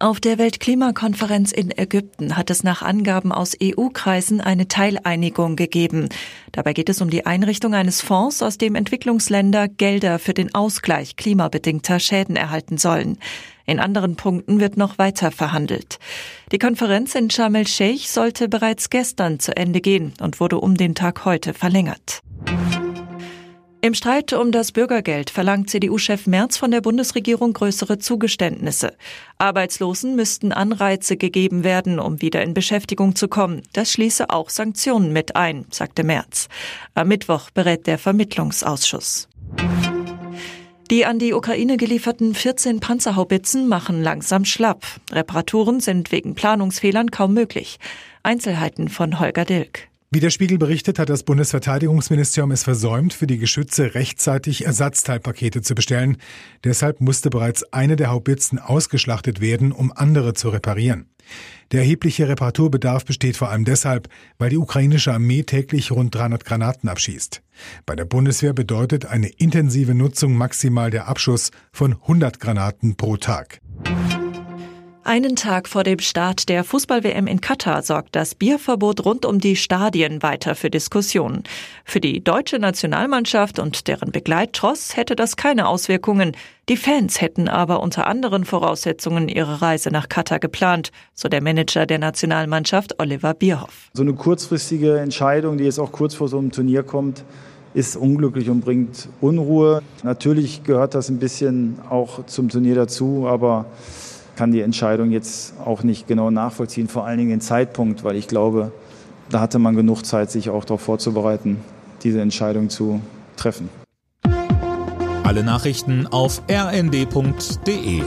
Auf der Weltklimakonferenz in Ägypten hat es nach Angaben aus EU-Kreisen eine Teileinigung gegeben. Dabei geht es um die Einrichtung eines Fonds, aus dem Entwicklungsländer Gelder für den Ausgleich klimabedingter Schäden erhalten sollen. In anderen Punkten wird noch weiter verhandelt. Die Konferenz in Sharm el-Sheikh sollte bereits gestern zu Ende gehen und wurde um den Tag heute verlängert. Im Streit um das Bürgergeld verlangt CDU-Chef Merz von der Bundesregierung größere Zugeständnisse. Arbeitslosen müssten Anreize gegeben werden, um wieder in Beschäftigung zu kommen. Das schließe auch Sanktionen mit ein, sagte Merz. Am Mittwoch berät der Vermittlungsausschuss. Die an die Ukraine gelieferten 14 Panzerhaubitzen machen langsam schlapp. Reparaturen sind wegen Planungsfehlern kaum möglich. Einzelheiten von Holger Dilk. Wie der Spiegel berichtet, hat das Bundesverteidigungsministerium es versäumt, für die Geschütze rechtzeitig Ersatzteilpakete zu bestellen. Deshalb musste bereits eine der Haubitzen ausgeschlachtet werden, um andere zu reparieren. Der erhebliche Reparaturbedarf besteht vor allem deshalb, weil die ukrainische Armee täglich rund 300 Granaten abschießt. Bei der Bundeswehr bedeutet eine intensive Nutzung maximal der Abschuss von 100 Granaten pro Tag. Einen Tag vor dem Start der Fußball-WM in Katar sorgt das Bierverbot rund um die Stadien weiter für Diskussionen. Für die deutsche Nationalmannschaft und deren Begleittross hätte das keine Auswirkungen. Die Fans hätten aber unter anderen Voraussetzungen ihre Reise nach Katar geplant, so der Manager der Nationalmannschaft Oliver Bierhoff. So eine kurzfristige Entscheidung, die jetzt auch kurz vor so einem Turnier kommt, ist unglücklich und bringt Unruhe. Natürlich gehört das ein bisschen auch zum Turnier dazu, aber kann die Entscheidung jetzt auch nicht genau nachvollziehen, vor allen Dingen den Zeitpunkt, weil ich glaube, da hatte man genug Zeit, sich auch darauf vorzubereiten, diese Entscheidung zu treffen. Alle Nachrichten auf rnd.de